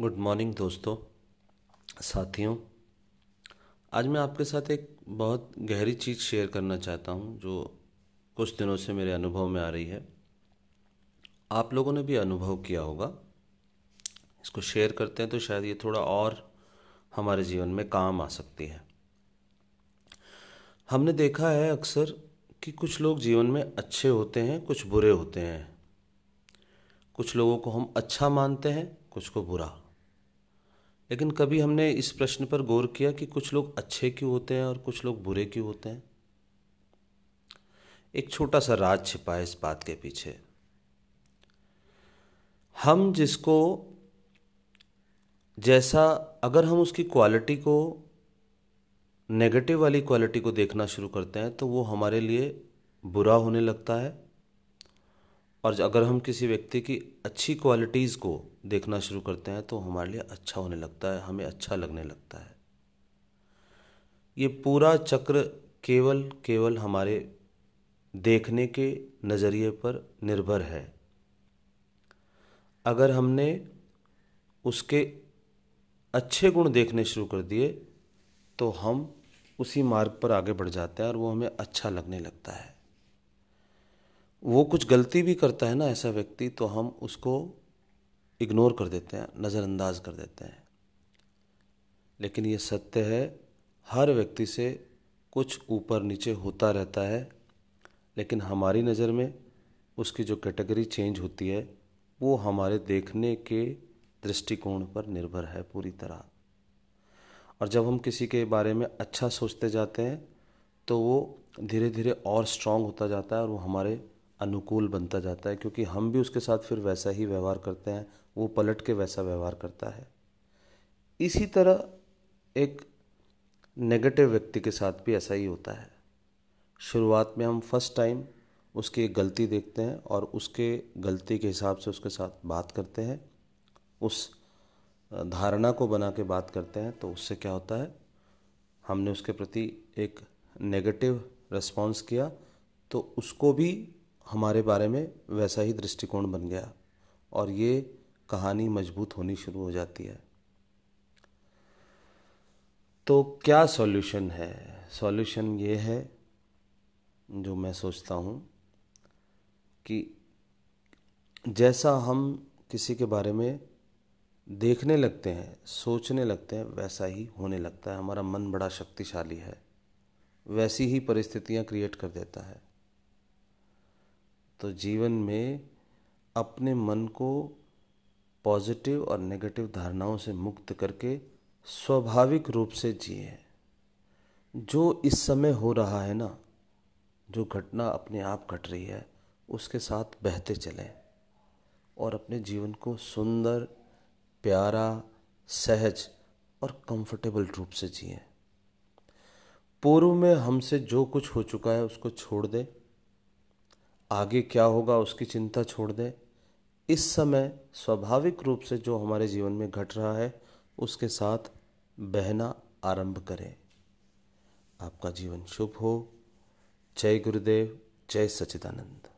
Good morning दोस्तों, साथियों। आज मैं आपके साथ एक बहुत गहरी चीज़ शेयर करना चाहता हूँ, जो कुछ दिनों से मेरे अनुभव में आ रही है। आप लोगों ने भी अनुभव किया होगा। इसको शेयर करते हैं तो शायद ये थोड़ा और हमारे जीवन में काम आ सकती है। हमने देखा है अक्सर कि कुछ लोग जीवन में अच्छे होते हैं, कुछ बुरे होते हैं। कुछ लोगों को हम अच्छा मानते हैं, कुछ को बुरा। लेकिन कभी हमने इस प्रश्न पर गौर किया कि कुछ लोग अच्छे क्यों होते हैं और कुछ लोग बुरे क्यों होते हैं? एक छोटा सा राज छिपा है इस बात के पीछे। हम जिसको, जैसा अगर हम उसकी क्वालिटी को नेगेटिव वाली क्वालिटी को देखना शुरू करते हैं तो वो हमारे लिए बुरा होने लगता है। और अगर हम किसी व्यक्ति की अच्छी क्वालिटीज़ को देखना शुरू करते हैं तो हमारे लिए अच्छा होने लगता है, हमें अच्छा लगने लगता है। ये पूरा चक्र केवल केवल हमारे देखने के नज़रिए पर निर्भर है। अगर हमने उसके अच्छे गुण देखने शुरू कर दिए तो हम उसी मार्ग पर आगे बढ़ जाते हैं और वो हमें अच्छा लगने लगता है। वो कुछ गलती भी करता है ना ऐसा व्यक्ति तो हम उसको इग्नोर कर देते हैं, नज़रअंदाज कर देते हैं। लेकिन ये सत्य है, हर व्यक्ति से कुछ ऊपर नीचे होता रहता है, लेकिन हमारी नज़र में उसकी जो कैटेगरी चेंज होती है, वो हमारे देखने के दृष्टिकोण पर निर्भर है पूरी तरह। और जब हम किसी के बारे में अच्छा सोचते जाते हैं तो वो धीरे धीरे और स्ट्रांग होता जाता है और वो हमारे अनुकूल बनता जाता है, क्योंकि हम भी उसके साथ फिर वैसा ही व्यवहार करते हैं, वो पलट के वैसा व्यवहार करता है। इसी तरह एक नेगेटिव व्यक्ति के साथ भी ऐसा ही होता है। शुरुआत में हम फ़र्स्ट टाइम उसकी एक गलती देखते हैं और उसके गलती के हिसाब से उसके साथ बात करते हैं। उस धारणा को बना के बात करते हैं तो उससे क्या होता है? हमने उसके प्रति एक नेगेटिव रिस्पॉन्स किया तो उसको भी हमारे बारे में वैसा ही दृष्टिकोण बन गया और ये कहानी मज़बूत होनी शुरू हो जाती है। तो क्या सॉल्यूशन है? सॉल्यूशन ये है, जो मैं सोचता हूँ, कि जैसा हम किसी के बारे में देखने लगते हैं, सोचने लगते हैं, वैसा ही होने लगता है। हमारा मन बड़ा शक्तिशाली है। वैसी ही परिस्थितियाँ क्रिएट कर देता है। तो जीवन में अपने मन को पॉजिटिव और नेगेटिव धारणाओं से मुक्त करके स्वाभाविक रूप से जिए जो इस समय हो रहा है ना, जो घटना अपने आप घट रही है, उसके साथ बहते चलें और अपने जीवन को सुंदर, प्यारा, सहज और कंफर्टेबल रूप से जिए। पूर्व में हमसे जो कुछ हो चुका है, उसको छोड़ दें। आगे क्या होगा उसकी चिंता छोड़ दें। इस समय स्वाभाविक रूप से जो हमारे जीवन में घट रहा है, उसके साथ बहना आरंभ करें। आपका जीवन शुभ हो। जय गुरुदेव, जय सचिदानंद